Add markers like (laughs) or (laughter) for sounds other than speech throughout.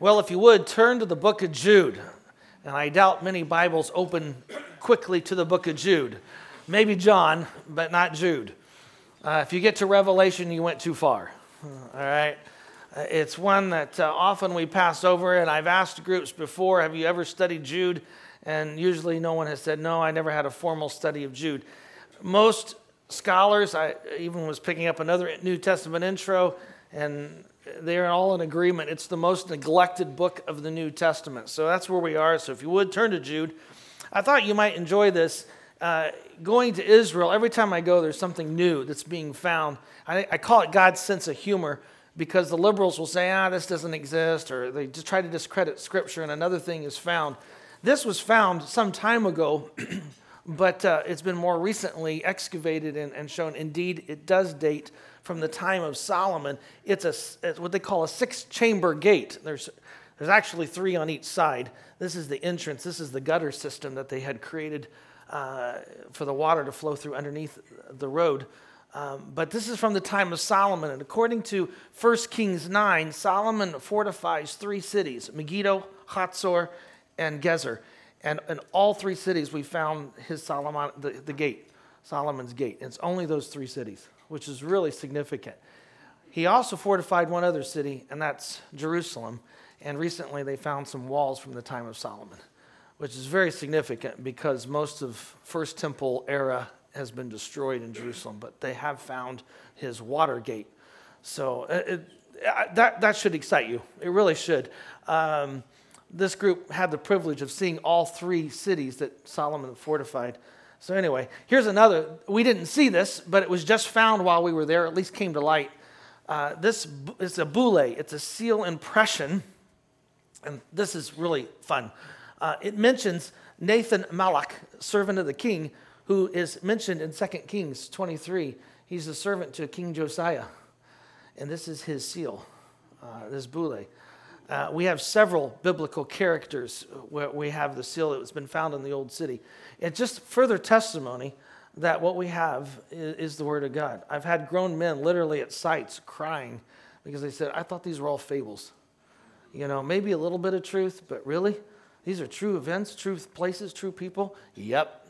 Well, if you would, turn to the book of Jude. And I doubt many Bibles open quickly to the book of Jude. Maybe John, but not Jude. Uh, if you get to Revelation, you went too far. All right? It's one that uh, often we pass over, and I've asked groups before, have you ever studied Jude? And usually no one has said, no, I never had a formal study of Jude. Most scholars, I even was picking up another New Testament intro, and they're all in agreement. It's the most neglected book of the New Testament. So that's where we are. So if you would turn to Jude, I thought you might enjoy this. Uh, going to Israel, every time I go, there's something new that's being found. I, I, call it God's sense of humor because the liberals will say, ah, this doesn't exist, or they just try to discredit Scripture, and another thing is found. This was found some time ago, (clears throat) but uh, it's been more recently excavated and, and shown. Indeed, it does date from the time of Solomon. It's, a, it's what they call a six chamber gate. There's, there's actually three on each side. This is the entrance, this is the gutter system that they had created uh, for the water to flow through underneath the road. Um, but this is from the time of Solomon. And according to 1 Kings 9, Solomon fortifies three cities Megiddo, Hatzor, and Gezer. And in all three cities, we found his Solomon, the, the gate, Solomon's gate. It's only those three cities which is really significant. He also fortified one other city, and that's Jerusalem. And recently they found some walls from the time of Solomon, which is very significant because most of First Temple era has been destroyed in Jerusalem, but they have found his water gate. So uh, it, it, that, that should excite you. It really should. Um, this group had the privilege of seeing all three cities that Solomon fortified. So, anyway, here's another. We didn't see this, but it was just found while we were there, at least came to light. Uh, this is a bulla, it's a seal impression, and this is really fun. Uh, it mentions Nathan Malak, servant of the king, who is mentioned in 2 Kings 23. He's a servant to King Josiah, and this is his seal, uh, this bulla. Uh, we have several biblical characters where we have the seal that has been found in the old city. It's just further testimony that what we have is, is, the Word of God. I've had grown men literally at sites crying because they said, I thought these were all fables. You know, maybe a little bit of truth, but really? These are true events, true places, true people? Yep.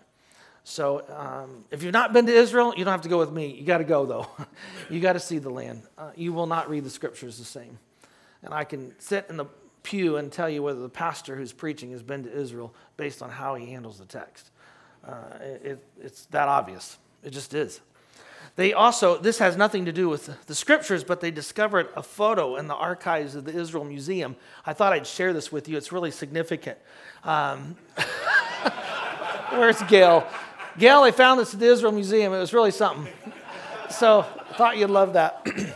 So um, if you've not been to Israel, you don't have to go with me. You got to go, though. (laughs) you got to see the land. Uh, you will not read the scriptures the same and I can sit in the pew and tell you whether the pastor who's preaching has been to Israel based on how he handles the text. Uh, it, it's that obvious. It just is. They also, this has nothing to do with the scriptures, but they discovered a photo in the archives of the Israel Museum. I thought I'd share this with you. It's really significant. Um, (laughs) where's Gail? Gail, they found this at the Israel Museum. It was really something. So I thought you'd love that. (clears throat)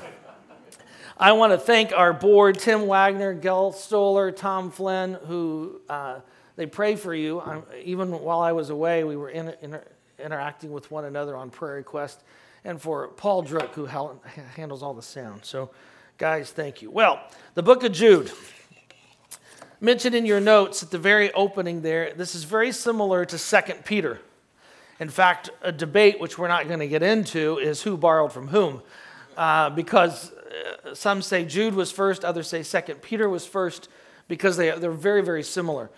I want to thank our board, Tim Wagner, Gail Stoller, Tom Flynn, who uh, they pray for you. I'm, even while I was away, we were in, in, interacting with one another on prayer request, And for Paul Druck, who handles all the sound. So, guys, thank you. Well, the book of Jude. Mentioned in your notes at the very opening there, this is very similar to 2 Peter. In fact, a debate which we're not going to get into is who borrowed from whom. Uh, because some say Jude was first, others say Second Peter was first, because they, they're very, very similar.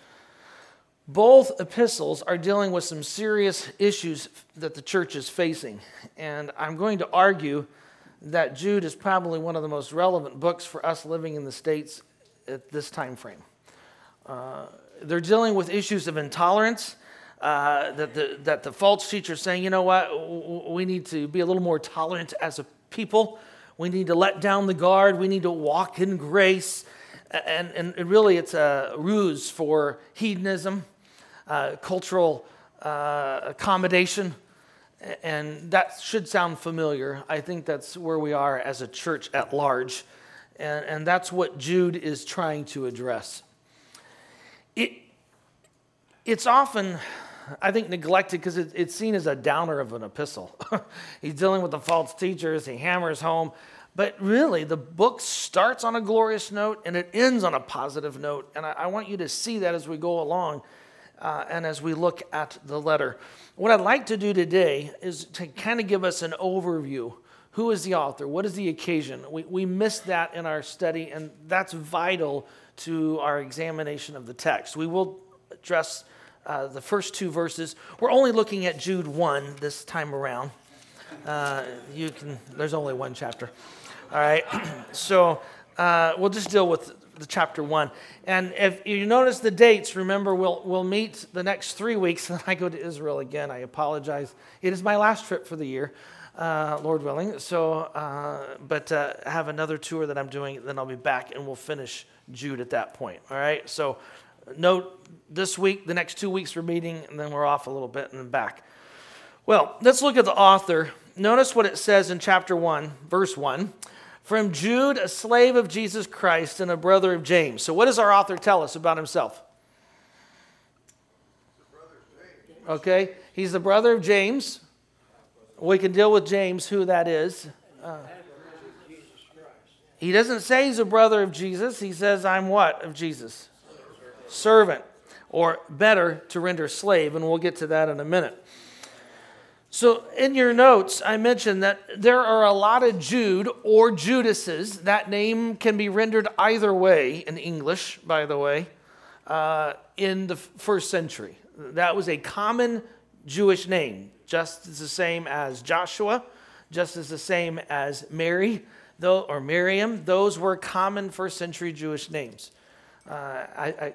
Both epistles are dealing with some serious issues that the church is facing. And I'm going to argue that Jude is probably one of the most relevant books for us living in the States at this time frame. Uh, they're dealing with issues of intolerance. Uh, that, the, that the false teacher is saying, you know what, we need to be a little more tolerant as a people. We need to let down the guard. We need to walk in grace. And, and really, it's a ruse for hedonism, uh, cultural uh, accommodation. And that should sound familiar. I think that's where we are as a church at large. And, and that's what Jude is trying to address. It, it's often I think, neglected because it, it's seen as a downer of an epistle. (laughs) He's dealing with the false teachers, he hammers home. But really, the book starts on a glorious note and it ends on a positive note. And I, I want you to see that as we go along uh, and as we look at the letter. What I'd like to do today is to kind of give us an overview. Who is the author? What is the occasion? We, we missed that in our study, and that's vital to our examination of the text. We will address uh, the first two verses. We're only looking at Jude 1 this time around. Uh, you can, there's only one chapter. All right. (clears throat) so uh, we'll just deal with the chapter 1. And if you notice the dates, remember we'll, we'll meet the next three weeks, (laughs) and I go to Israel again. I apologize. It is my last trip for the year. Uh, Lord willing. So, uh, but uh, have another tour that I'm doing, then I'll be back and we'll finish Jude at that point. All right. So, note this week, the next two weeks we're meeting, and then we're off a little bit and then back. Well, let's look at the author. Notice what it says in chapter 1, verse 1. From Jude, a slave of Jesus Christ and a brother of James. So, what does our author tell us about himself? Okay, he's the brother of James. We can deal with James, who that is. Uh, he doesn't say he's a brother of Jesus. He says, I'm what of Jesus? Servant. Or better, to render slave. And we'll get to that in a minute. So, in your notes, I mentioned that there are a lot of Jude or Judases. That name can be rendered either way in English, by the way, uh, in the first century. That was a common Jewish name just as the same as Joshua, just as the same as Mary though, or Miriam. Those were common first century Jewish names. Uh, I, I,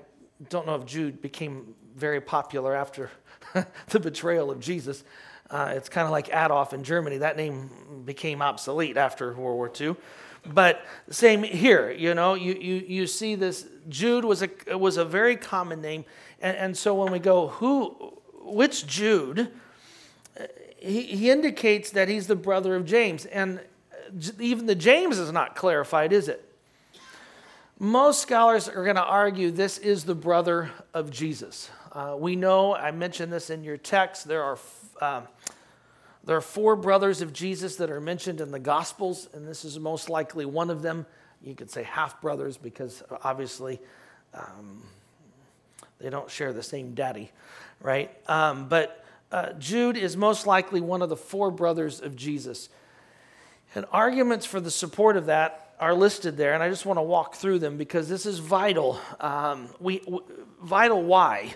don't know if Jude became very popular after (laughs) the betrayal of Jesus. Uh, it's kind of like Adolf in Germany. That name became obsolete after World War II. But same here, you know, you, you, you see this. Jude was a, was a very common name. And, and so when we go, who, which Jude? he, he indicates that he's the brother of James. And even the James is not clarified, is it? Most scholars are going to argue this is the brother of Jesus. Uh, we know, I mentioned this in your text, there are, uh, there are four brothers of Jesus that are mentioned in the Gospels, and this is most likely one of them. You could say half brothers because obviously um, they don't share the same daddy, right? Um, but uh, Jude is most likely one of the four brothers of Jesus. And arguments for the support of that are listed there, and I just want to walk through them because this is vital. Um, we, w- vital why?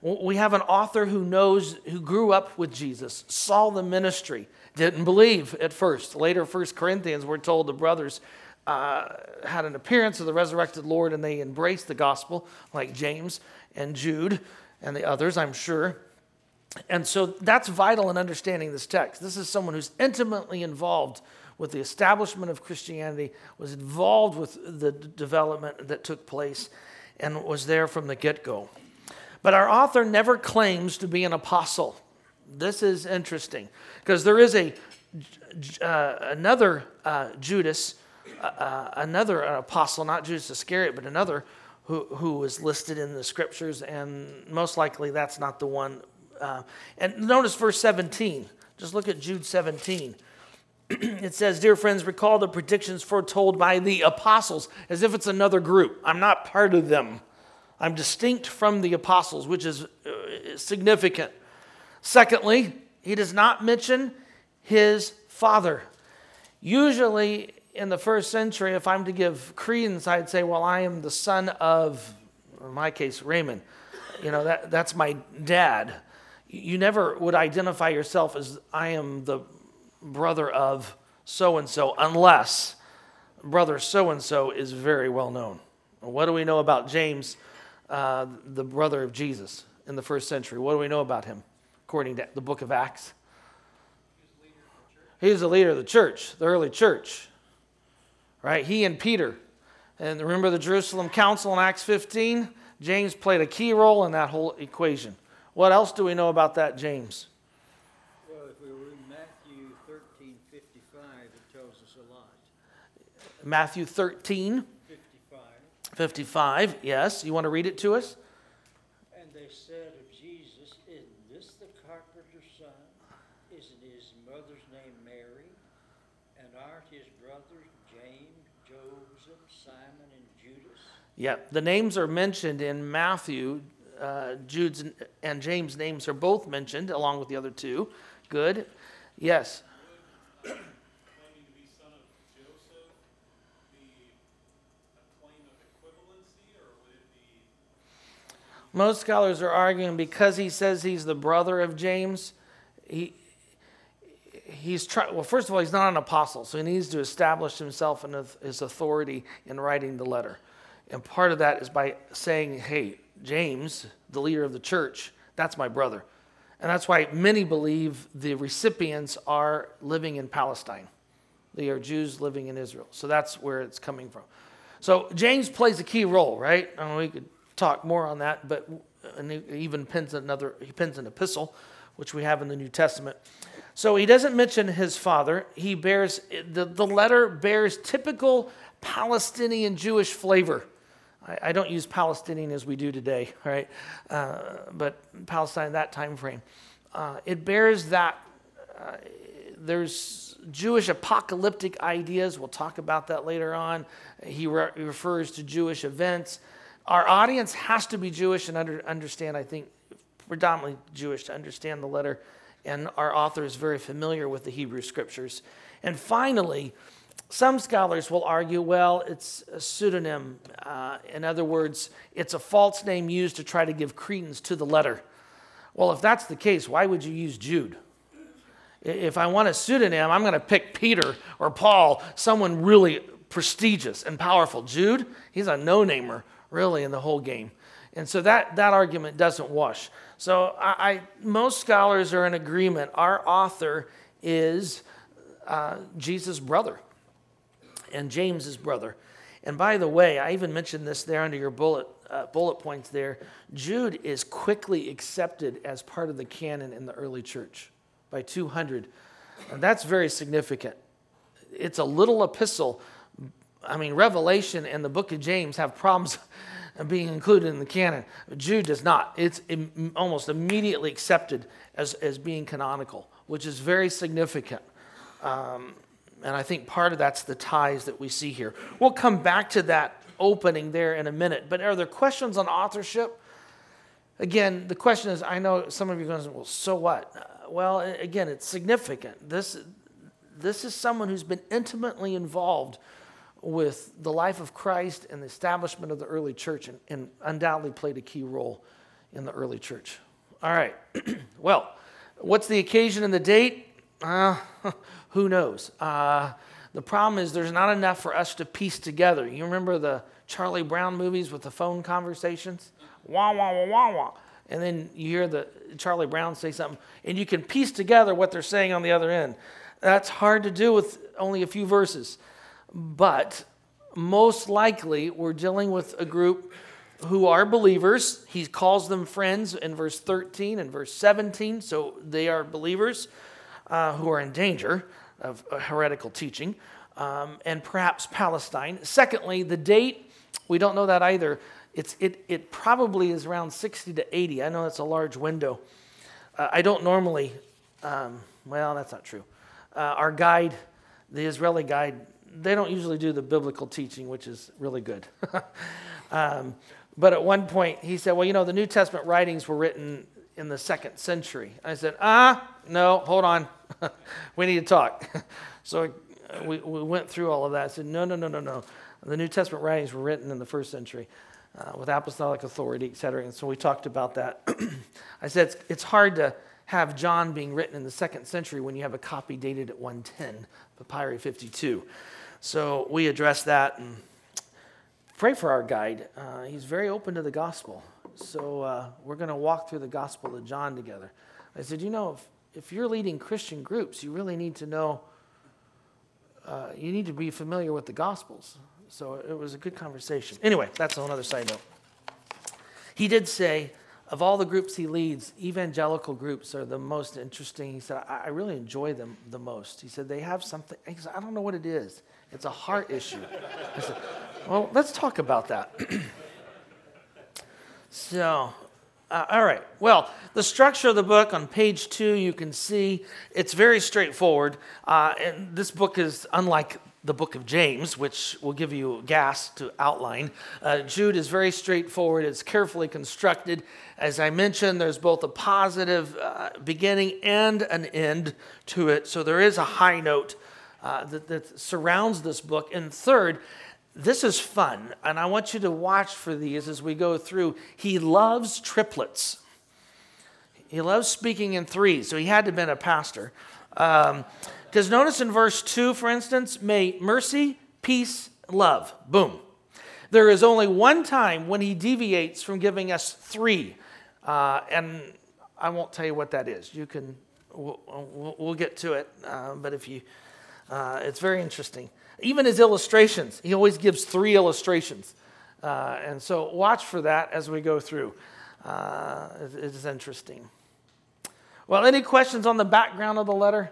We have an author who knows, who grew up with Jesus, saw the ministry, didn't believe at first. Later, First Corinthians, we're told the brothers uh, had an appearance of the resurrected Lord and they embraced the gospel, like James and Jude and the others, I'm sure. And so that's vital in understanding this text. This is someone who's intimately involved with the establishment of Christianity, was involved with the development that took place, and was there from the get go. But our author never claims to be an apostle. This is interesting because there is a uh, another uh, Judas, uh, uh another apostle, not Judas Iscariot, but another who, who was listed in the scriptures, and most likely that's not the one uh, and notice verse 17. Just look at Jude 17. (clears throat) it says, Dear friends, recall the predictions foretold by the apostles, as if it's another group. I'm not part of them. I'm distinct from the apostles, which is uh, significant. Secondly, he does not mention his father. Usually, in the first century, if I'm to give credence, I'd say, Well, I am the son of, in my case, Raymond. You know, that, that's my dad you never would identify yourself as I am the brother of so and so unless brother so and so is very well known. What do we know about James, uh, the brother of Jesus in the first century? What do we know about him according to the book of Acts? He was the leader of the church, the early church. Right? He and Peter. And remember the Jerusalem Council in Acts 15? James played a key role in that whole equation. What else do we know about that, James? Well, if we read Matthew 13 55, it tells us a lot. Matthew 13 55. 55, yes. You want to read it to us? And they said of Jesus, Isn't this the carpenter's son? Isn't his mother's name Mary? And aren't his brothers James, Joseph, Simon, and Judas? Yeah, the names are mentioned in Matthew uh, Jude's and James' names are both mentioned along with the other two. Good. Yes. Most scholars are arguing because he says he's the brother of James, he, he's trying, well, first of all, he's not an apostle, so he needs to establish himself and his authority in writing the letter. And part of that is by saying, hey, James, the leader of the church, that's my brother. And that's why many believe the recipients are living in Palestine. They are Jews living in Israel. So that's where it's coming from. So James plays a key role, right? Mean, we could talk more on that, but and he even pens another, he pens an epistle, which we have in the New Testament. So he doesn't mention his father. He bears, the, the letter bears typical Palestinian Jewish flavor. I, don't use Palestinian as we do today, (laughs) right? Uh, but Palestine, that time frame. Uh, it bears that, uh, there's Jewish apocalyptic ideas. We'll talk about that later on. He, re- refers to Jewish events. Our audience has to be Jewish and under, understand, I think, predominantly Jewish to understand the letter. And our author is very familiar with the Hebrew scriptures. And finally, some scholars will argue well, it's a pseudonym. Uh, in other words, it's a false name used to try to give credence to the letter. Well, if that's the case, why would you use Jude? If I want a pseudonym, I'm going to pick Peter or Paul, someone really prestigious and powerful. Jude, he's a no namer, really, in the whole game. And so that, that argument doesn't wash. So I, I most scholars are in agreement. Our author is uh, Jesus' brother and James's brother. And by the way, I even mentioned this there under your bullet, uh, bullet points there. Jude is quickly accepted as part of the canon in the early church by 200. And that's very significant. It's a little epistle. I mean, Revelation and the book of James have problems (laughs) being included in the canon. Jude does not. It's Im- almost immediately accepted as, as being canonical, which is very significant. Um, and I think part of that's the ties that we see here. We'll come back to that opening there in a minute. But are there questions on authorship? Again, the question is I know some of you are going, well, so what? Well, again, it's significant. This, this is someone who's been intimately involved with the life of Christ and the establishment of the early church and, and undoubtedly played a key role in the early church. All right. (clears throat) well, what's the occasion and the date? Uh, (laughs) who knows? Uh, the problem is there's not enough for us to piece together. You remember the Charlie Brown movies with the phone conversations? Wah, wah, wah, wah, wah. And then you hear the Charlie Brown say something, and you can piece together what they're saying on the other end. That's hard to do with only a few verses. But most likely, we're dealing with a group who are believers. He calls them friends in verse 13 and verse 17, so they are believers uh, who are in danger of heretical teaching, um, and perhaps Palestine. Secondly, the date, we don't know that either. It's, it, it probably is around 60 to 80. I know that's a large window. Uh, I don't normally, um, well, that's not true. Uh, our guide, the Israeli guide, they don't usually do the biblical teaching, which is really good. (laughs) um, but at one point, he said, Well, you know, the New Testament writings were written in the second century. I said, Ah, no, hold on. (laughs) we need to talk. (laughs) so uh, we, we went through all of that. I said, No, no, no, no, no. The New Testament writings were written in the first century. Uh, with apostolic authority, et cetera. And so we talked about that. (clears throat) I said it's, it's hard to have John being written in the second century when you have a copy dated at 110, Papyri 52. So we addressed that and pray for our guide. Uh, he's very open to the gospel. So uh, we're going to walk through the gospel of John together. I said, you know, if, if you're leading Christian groups, you really need to know, uh, you need to be familiar with the gospels. So it was a good conversation. Anyway, that's another side note. He did say, of all the groups he leads, evangelical groups are the most interesting. He said, I, I really enjoy them the most. He said, they have something, he said, I don't know what it is. It's a heart issue. I said, well, let's talk about that. (clears throat) so, uh, all right. Well, the structure of the book on page two, you can see it's very straightforward. Uh, and this book is unlike the book of James, which will give you gas to outline. Uh, Jude is very straightforward, it's carefully constructed. As I mentioned, there's both a positive uh, beginning and an end to it. So there is a high note uh, that, that surrounds this book. And third, this is fun, and I want you to watch for these as we go through. He loves triplets. He loves speaking in threes, so he had to have been a pastor. Because um, notice in verse 2, for instance, may mercy, peace, love. Boom. There is only one time when he deviates from giving us three. Uh, and I won't tell you what that is. You can, we'll, we'll, get to it. Uh, but if you, uh, it's very interesting. Even his illustrations, he always gives three illustrations. Uh, and so watch for that as we go through. Uh, it is interesting. Well, any questions on the background of the letter?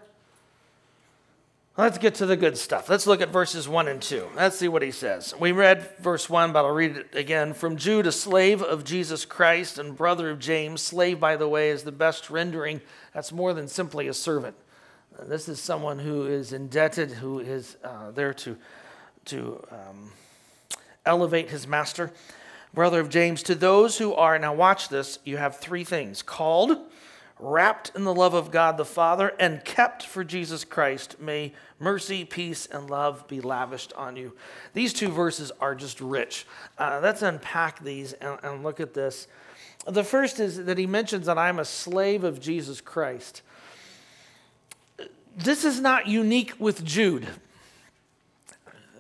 Let's get to the good stuff. Let's look at verses 1 and 2. Let's see what he says. We read verse 1, but I'll read it again. From Jude, a slave of Jesus Christ and brother of James. Slave, by the way, is the best rendering. That's more than simply a servant. This is someone who is indebted, who is uh, there to, to um, elevate his master. Brother of James, to those who are, now watch this, you have three things called, wrapped in the love of God the Father, and kept for Jesus Christ. May mercy, peace, and love be lavished on you. These two verses are just rich. Uh, let's unpack these and, and look at this. The first is that he mentions that I'm a slave of Jesus Christ this is not unique with Jude.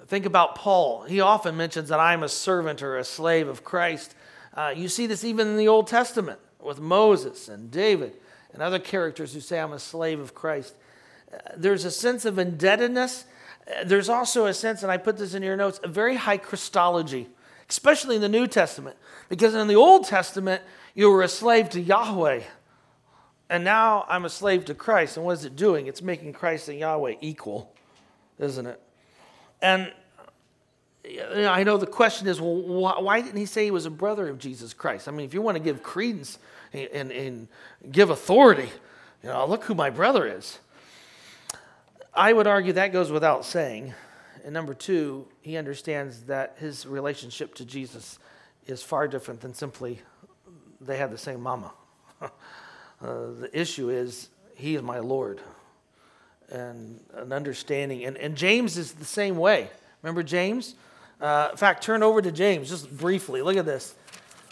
Think about Paul. He often mentions that I'm a servant or a slave of Christ. Uh, you see this even in the Old Testament with Moses and David and other characters who say, I'm a slave of Christ. Uh, there's a sense of indebtedness. Uh, there's also a sense, and I put this in your notes, a very high Christology, especially in the New Testament. Because in the Old Testament, you were a slave to Yahweh. And now I'm a slave to Christ. And what is it doing? It's making Christ and Yahweh equal, isn't it? And I know the question is, well, why didn't he say he was a brother of Jesus Christ? I mean, if you want to give credence and, and give authority, you know, look who my brother is. I would argue that goes without saying. And number two, he understands that his relationship to Jesus is far different than simply they had the same mama. (laughs) Uh, the issue is, He is my Lord. And an understanding. And, and James is the same way. Remember James? Uh, in fact, turn over to James just briefly. Look at this.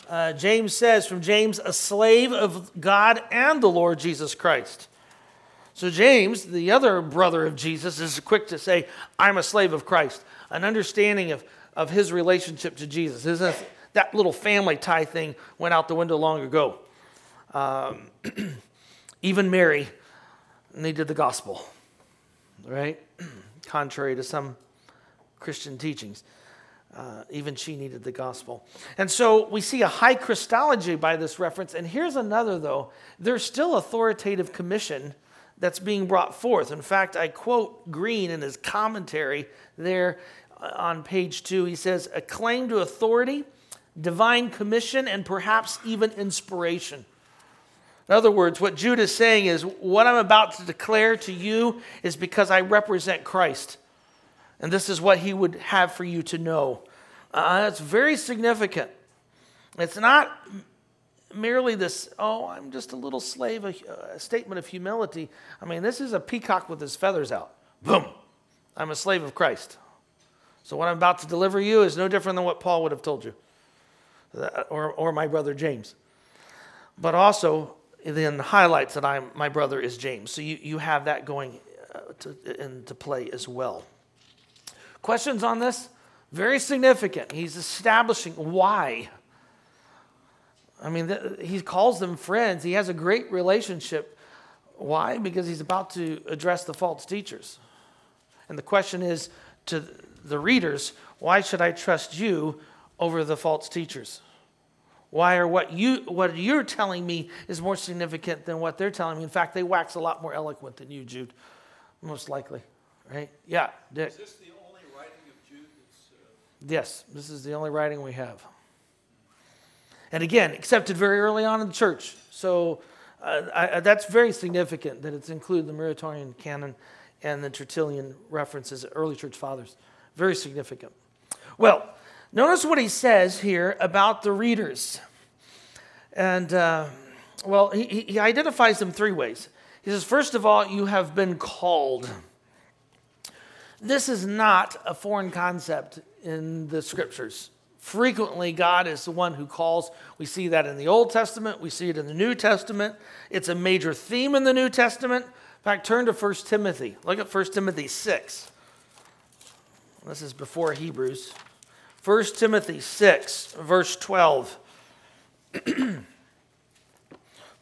Uh, James says, from James, a slave of God and the Lord Jesus Christ. So, James, the other brother of Jesus, is quick to say, I'm a slave of Christ. An understanding of, of his relationship to Jesus. Isn't that little family tie thing went out the window long ago? Um, (clears throat) even Mary needed the gospel, right? (clears throat) Contrary to some Christian teachings. Uh, even she needed the gospel. And so we see a high Christology by this reference. And here's another, though there's still authoritative commission that's being brought forth. In fact, I quote Green in his commentary there uh, on page two. He says, A claim to authority, divine commission, and perhaps even inspiration. In other words, what Jude is saying is, what I'm about to declare to you is because I represent Christ. And this is what he would have for you to know. Uh, it's very significant. It's not merely this, oh, I'm just a little slave, a, a statement of humility. I mean, this is a peacock with his feathers out. Boom. I'm a slave of Christ. So what I'm about to deliver you is no different than what Paul would have told you, or, or my brother James. But also, then highlights that I'm, my brother is James. So you, you have that going uh, to, into play as well. Questions on this? Very significant. He's establishing why. I mean, he calls them friends. He has a great relationship. Why? Because he's about to address the false teachers. And the question is to the readers why should I trust you over the false teachers? Why are what you what you're telling me is more significant than what they're telling me? In fact, they wax a lot more eloquent than you, Jude, most likely. Right? Yeah, Dick. Is this the only writing of Jude that's? Uh... Yes, this is the only writing we have. And again, accepted very early on in the church. So uh, I, that's very significant that it's included the Muratorian canon and the Tertullian references, early church fathers. Very significant. Well, Notice what he says here about the readers. And, uh, well, he, he identifies them three ways. He says, first of all, you have been called. This is not a foreign concept in the scriptures. Frequently, God is the one who calls. We see that in the Old Testament, we see it in the New Testament. It's a major theme in the New Testament. In fact, turn to 1 Timothy. Look at 1 Timothy 6. This is before Hebrews. 1 Timothy 6, verse 12. (clears throat)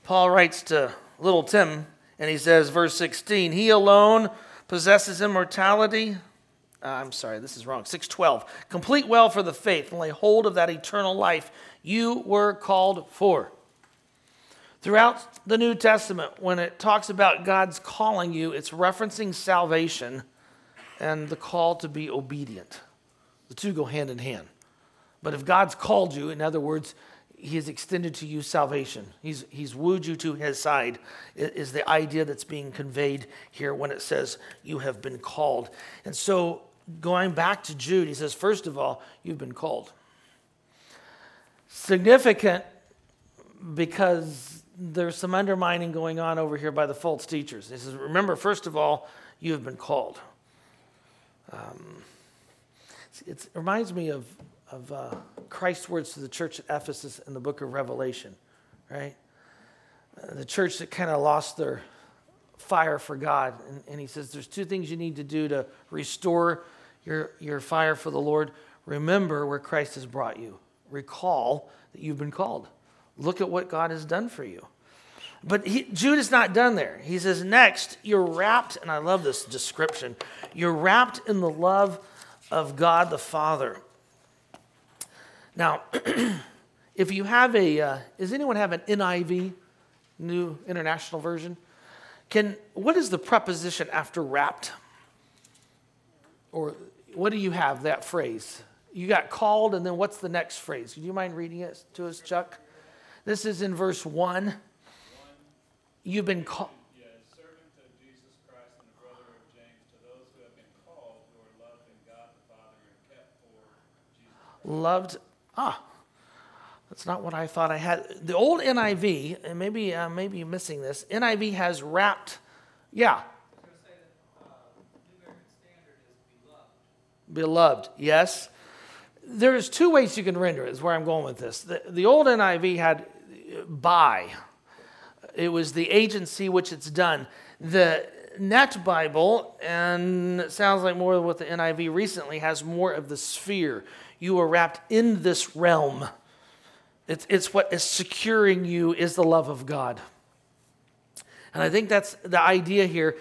Paul writes to little Tim, and he says, verse 16, He alone possesses immortality. Uh, I'm sorry, this is wrong. 612. Complete well for the faith and lay hold of that eternal life you were called for. Throughout the New Testament, when it talks about God's calling you, it's referencing salvation and the call to be obedient. The two go hand in hand. But if God's called you, in other words, he has extended to you salvation. He's, he's wooed you to his side, is the idea that's being conveyed here when it says you have been called. And so, going back to Jude, he says, first of all, you've been called. Significant because there's some undermining going on over here by the false teachers. He says, remember, first of all, you have been called. Um, it reminds me of of uh, Christ's words to the church at Ephesus in the book of Revelation, right? Uh, the church that kind of lost their fire for God. And, and he says, There's two things you need to do to restore your, your fire for the Lord. Remember where Christ has brought you, recall that you've been called. Look at what God has done for you. But he, Jude is not done there. He says, Next, you're wrapped, and I love this description, you're wrapped in the love of God the Father. Now, (clears throat) if you have a, uh, does anyone have an NIV, New International Version? Can, what is the preposition after wrapped? Or what do you have, that phrase? You got called, and then what's the next phrase? Do you mind reading it to us, Chuck? This is in verse 1. You've been called. Loved ah, that's not what I thought I had. The old NIV, and maybe uh, maybe you're missing this. NIV has wrapped, yeah. beloved. yes. There's two ways you can render it, is where I'm going with this. The, the old NIV had by, it was the agency which it's done. The Net Bible, and it sounds like more what the NIV recently has more of the sphere you are wrapped in this realm. It's, it's what is securing you is the love of God. And I think that's the idea here.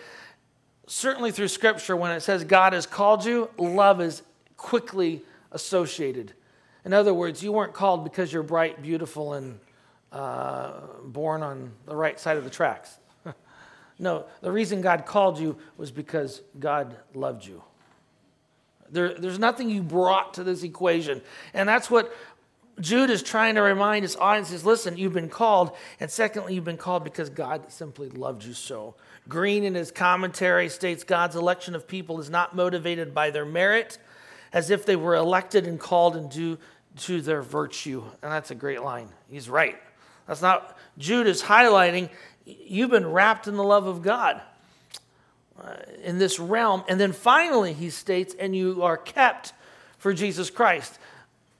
Certainly through Scripture, when it says God has called you, love is quickly associated. In other words, you weren't called because you're bright, beautiful, and uh, born on the right side of the tracks. (laughs) no, the reason God called you was because God loved you. There, there's nothing you brought to this equation. And that's what Jude is trying to remind his audience is listen, you've been called. And secondly, you've been called because God simply loved you so. Green, in his commentary, states God's election of people is not motivated by their merit, as if they were elected and called and due to their virtue. And that's a great line. He's right. That's not, Jude is highlighting you've been wrapped in the love of God in this realm. And then finally, he states, and you are kept for Jesus Christ.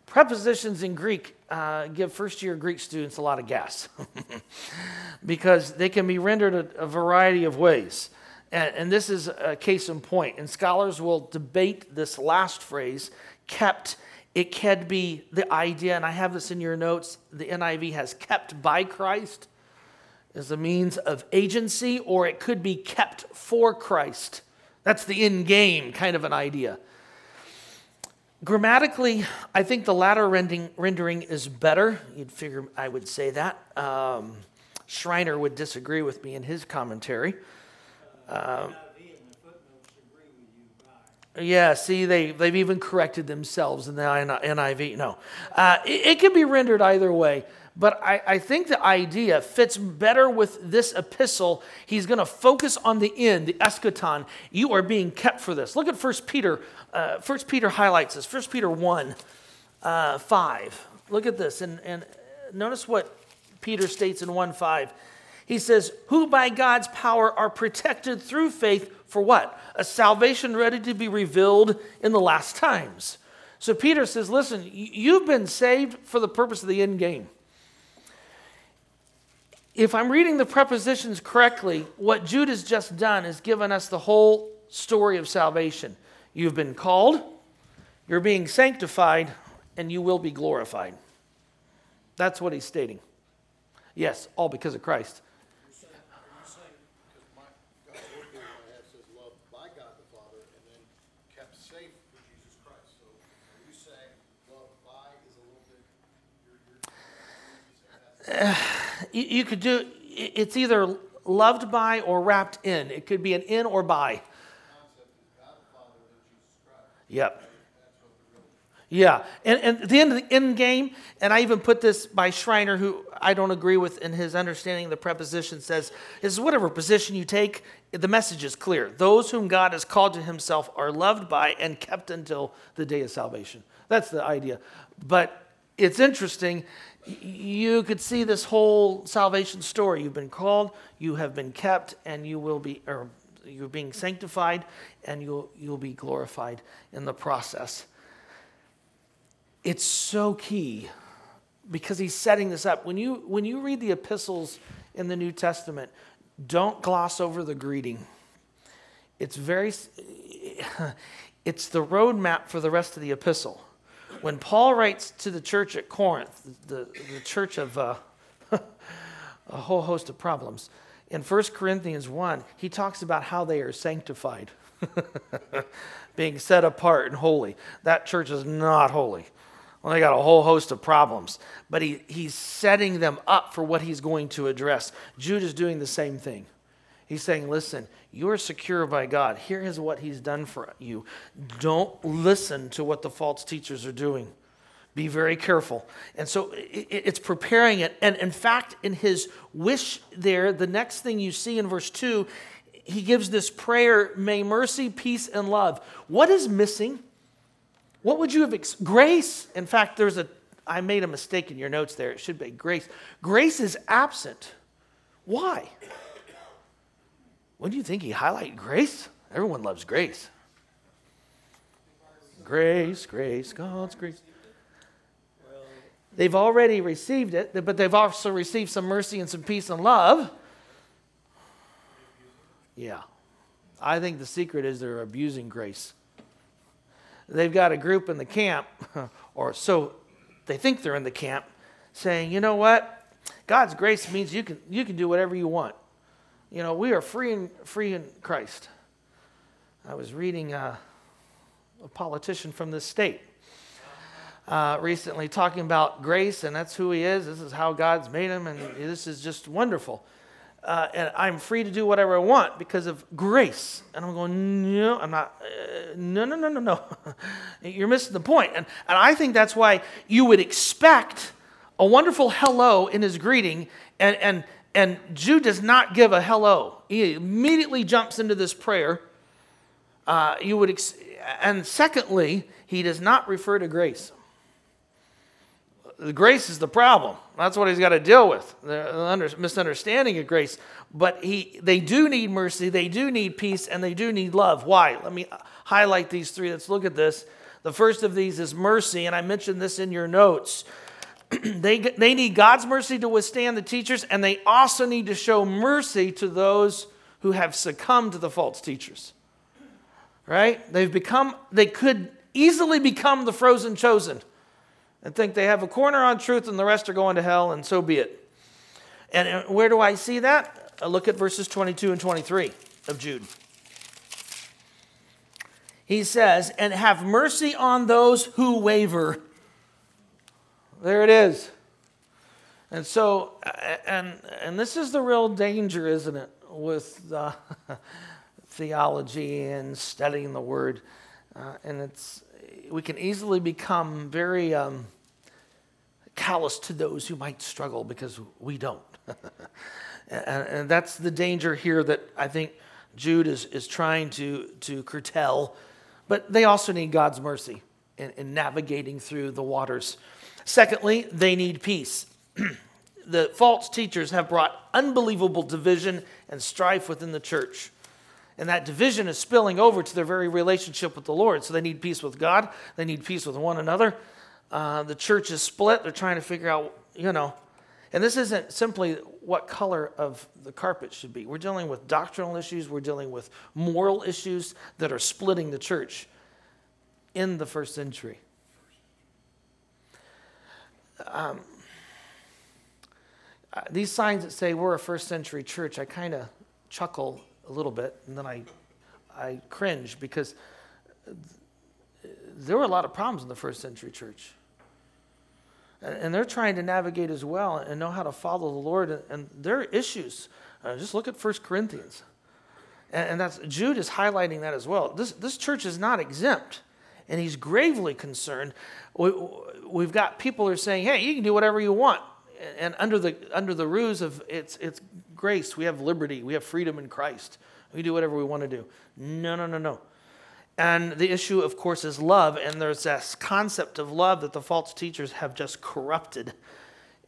Prepositions in Greek uh, give first year Greek students a lot of gas (laughs) because they can be rendered a, a variety of ways. And, and, this is a case in point. And scholars will debate this last phrase, kept. It can be the idea, and I have this in your notes the NIV has kept by Christ as a means of agency, or it could be kept for Christ. That's the in game kind of an idea. Grammatically, I think the latter rendering, rendering is better. You'd figure I would say that. Um, Schreiner would disagree with me in his commentary. Uh, yeah, see, they, they've even corrected themselves in the NIV. No. Uh, it, it can be rendered either way. But I, I think the idea fits better with this epistle. He's going to focus on the end, the eschaton. You are being kept for this. Look at 1 Peter. Uh, 1 Peter highlights this. 1 Peter 1 uh, 5. Look at this. And, and notice what Peter states in 1 5. He says, Who by God's power are protected through faith for what? A salvation ready to be revealed in the last times. So Peter says, Listen, you've been saved for the purpose of the end game. If I'm reading the prepositions correctly, what Jude has just done is given us the whole story of salvation. You've been called, you're being sanctified, and you will be glorified. That's what he's stating. Yes, all because of Christ. You could do it's either loved by or wrapped in. It could be an in or by. Yep. Yeah. And, and the end of the end game, and I even put this by Schreiner, who I don't agree with in his understanding the preposition, says, is whatever position you take, the message is clear. Those whom God has called to himself are loved by and kept until the day of salvation. That's the idea. But it's interesting you could see this whole salvation story. You've been called, you have been kept, and you will be, or you're being sanctified, and you'll, you'll be glorified in the process. It's so key because he's setting this up. When you, when you read the epistles in the New Testament, don't gloss over the greeting. It's very, (laughs) it's the roadmap for the rest of the epistle when Paul writes to the church at Corinth, the, the church of uh, (laughs) a whole host of problems, in 1 Corinthians 1, he talks about how they are sanctified, (laughs) being set apart and holy. That church is not holy. Well, they got a whole host of problems, but he, he's setting them up for what he's going to address. Jude is doing the same thing. He's saying, listen, you are secure by God. Here is what He's done for you. Don't listen to what the false teachers are doing. Be very careful. And so it's preparing it. And in fact, in his wish there, the next thing you see in verse 2, he gives this prayer May mercy, peace, and love. What is missing? What would you have? Ex- grace. In fact, there's a, I made a mistake in your notes there. It should be grace. Grace is absent. Why? What do you think? He highlight grace? Everyone loves grace. Grace, grace, God's grace. They've already received it, but they've also received some mercy and some peace and love. Yeah. I think the secret is they're abusing grace. They've got a group in the camp, (laughs) or so they think they're in the camp, saying, you know what? God's grace means you can, you can do whatever you want. You know, we are free in, free in Christ. I was reading uh, a politician from this state uh, recently talking about grace, and that's who he is. This is how God's made him, and this is just wonderful. Uh, and I'm free to do whatever I want because of grace. And I'm going, no, I'm not, uh, no, no, no, no, no. (laughs) You're missing the point. And, and I think that's why you would expect a wonderful hello in his greeting and, and, and Jude does not give a hello. He immediately jumps into this prayer. Uh, you would, ex- and secondly, he does not refer to grace. The grace is the problem. That's what he's got to deal with. The under, misunderstanding of grace. But he, they do need mercy. They do need peace, and they do need love. Why? Let me highlight these three. Let's look at this. The first of these is mercy, and I mentioned this in your notes. (clears throat) they, they need God's mercy to withstand the teachers, and they also need to show mercy to those who have succumbed to the false teachers. Right? They've become, they could easily become the frozen chosen and think they have a corner on truth and the rest are going to hell, and so be it. And where do I see that? I look at verses 22 and 23 of Jude. He says, And have mercy on those who waver there it is. And so, and, and this is the real danger, isn't it, with (laughs) theology and studying the Word. Uh, and it's, we can easily become very um, callous to those who might struggle because we don't. (laughs) and, and, that's the danger here that I think Jude is, is trying to, to curtail. But they also need God's mercy in, in navigating through the waters. Secondly, they need peace. (clears throat) the false teachers have brought unbelievable division and strife within the church. And that division is spilling over to their very relationship with the Lord. So they need peace with God, they need peace with one another. Uh, the church is split. They're trying to figure out, you know. And this isn't simply what color of the carpet should be. We're dealing with doctrinal issues, we're dealing with moral issues that are splitting the church in the first century. Um, uh, these signs that say we're a first century church, I kind of chuckle a little bit and then I, I cringe because there were a lot of problems in the first century church. And they're trying to navigate as well and know how to follow the Lord. And there are issues. Uh, just look at 1 Corinthians. And, that's Jude is highlighting that as well. This, this church is not exempt. And he's gravely concerned. We, we've got people who are saying, hey, you can do whatever you want. And under the, under the ruse of it's, it's grace, we have liberty, we have freedom in Christ. We do whatever we want to do. No, no, no, no. And the issue, of course, is love. And there's this concept of love that the false teachers have just corrupted.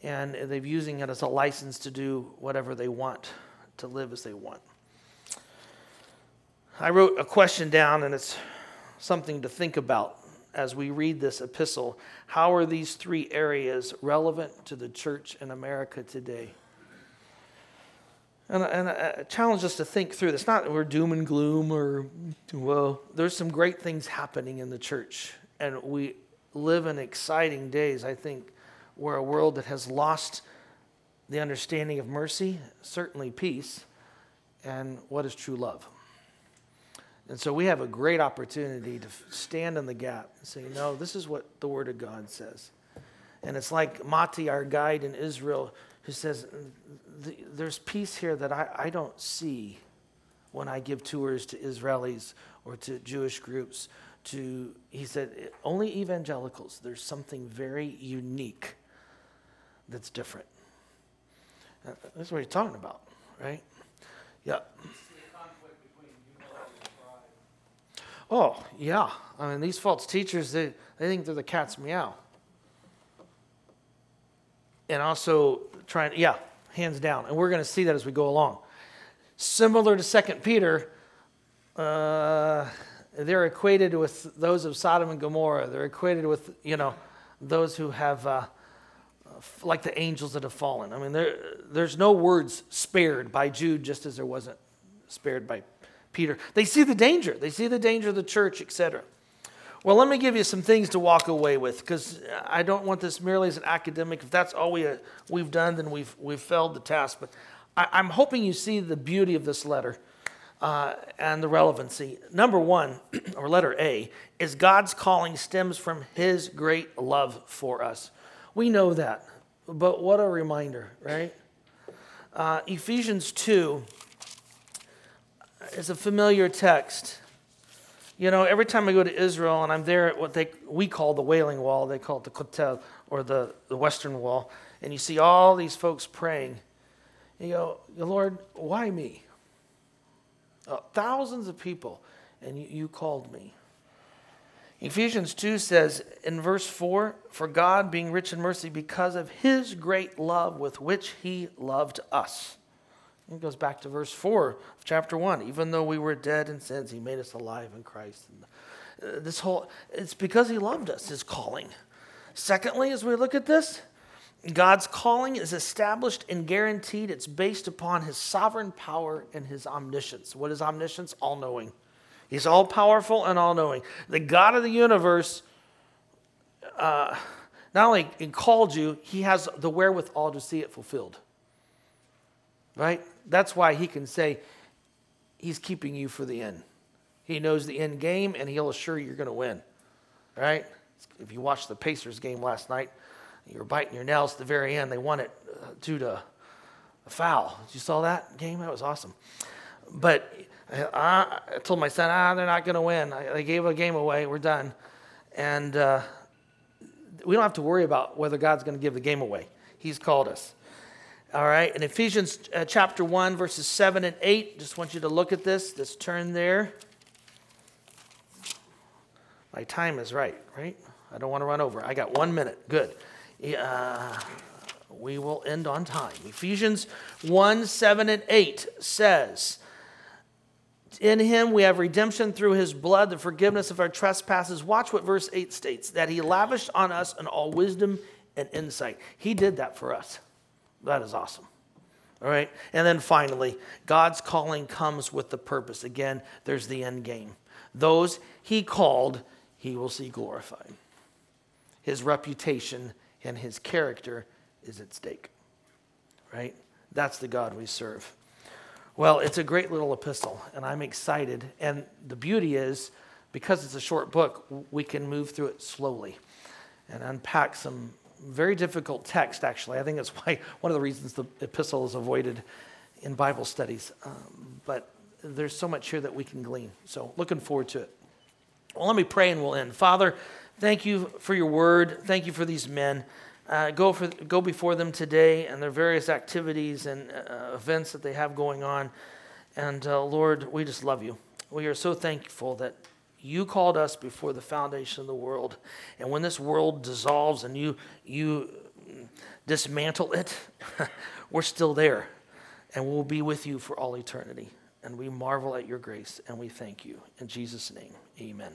And they're using it as a license to do whatever they want, to live as they want. I wrote a question down, and it's something to think about as we read this epistle. How are these three areas relevant to the church in America today? And, and I challenge us to think through this. Not we're doom and gloom or, well, there's some great things happening in the church. And we live in exciting days, I think, where a world that has lost the understanding of mercy, certainly peace, and what is true love. And so we have a great opportunity to stand in the gap and say, no, this is what the Word of God says. And it's like Mati, our guide in Israel, who says, There's peace here that I, I don't see when I give tours to Israelis or to Jewish groups. To, he said, only evangelicals, there's something very unique that's different. Uh, that's what he's talking about, right? Yeah. Oh, yeah. I mean, these false teachers, they, they think they're the cat's meow. And also, trying, yeah, hands down. And we're going to see that as we go along. Similar to Second Peter, uh, they're equated with those of Sodom and Gomorrah. They're equated with, you know, those who have, uh, like the angels that have fallen. I mean, there, there's no words spared by Jude, just as there wasn't spared by Peter. They see the danger. They see the danger of the church, etc. Well, let me give you some things to walk away with because I don't want this merely as an academic. If that's all we, uh, we've done, then we've, we've failed the task. But I, am hoping you see the beauty of this letter uh, and the relevancy. Number one, (clears throat) or letter A, is God's calling stems from his great love for us. We know that, but what a reminder, right? Uh, Ephesians 2 is a familiar text. You know, every time I go to Israel and I'm there at what they, we call the Wailing Wall, they call it the Kotel or the, the Western Wall, and you see all these folks praying. And you go, Lord, why me? Uh, thousands of people, and you, you called me. Ephesians 2 says in verse 4 For God, being rich in mercy, because of his great love with which he loved us. It goes back to verse 4 of chapter 1. Even though we were dead in sins, he made us alive in Christ. And uh, this whole, it's because he loved us, his calling. Secondly, as we look at this, God's calling is established and guaranteed. It's based upon his sovereign power and his omniscience. What is omniscience? All knowing. He's all powerful and all knowing. The God of the universe uh, not only called you, he has the wherewithal to see it fulfilled. Right? That's why he can say, He's keeping you for the end. He knows the end game and he'll assure you you're going to win. Right? If you watched the Pacers game last night, you were biting your nails at the very end. They won it uh, due to a foul. Did you saw that game? That was awesome. But I, I told my son, ah, they're not going to win. They gave a game away. We're done. And uh, we don't have to worry about whether God's going to give the game away. He's called us. All right, in Ephesians uh, chapter 1, verses 7 and 8, just want you to look at this. Just turn there. My time is right, right? I don't want to run over. I got one minute. Good. Uh, we will end on time. Ephesians 1 7 and 8 says, In him we have redemption through his blood, the forgiveness of our trespasses. Watch what verse 8 states that he lavished on us in all wisdom and insight. He did that for us. That is awesome. All right. And then finally, God's calling comes with the purpose. Again, there's the end game. Those he called, he will see glorified. His reputation and his character is at stake. Right? That's the God we serve. Well, it's a great little epistle, and I'm excited. And the beauty is, because it's a short book, we can move through it slowly and unpack some very difficult text, actually. I think that's (laughs) why one of the reasons the epistle is avoided in Bible studies. Um, but there's so much here that we can glean. So, looking forward to it. Well, let me pray and we'll end. Father, thank you for your word. Thank you for these men. Uh, go, for, go before them today and their various activities and uh, events that they have going on. And uh, Lord, we just love you. We are so thankful that you called us before the foundation of the world. And when this world dissolves and you, you dismantle it, (laughs) we're still there. And we'll be with you for all eternity. And we marvel at your grace and we thank you. In Jesus' name, amen.